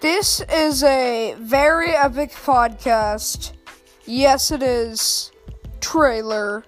This is a very epic podcast. Yes, it is. Trailer.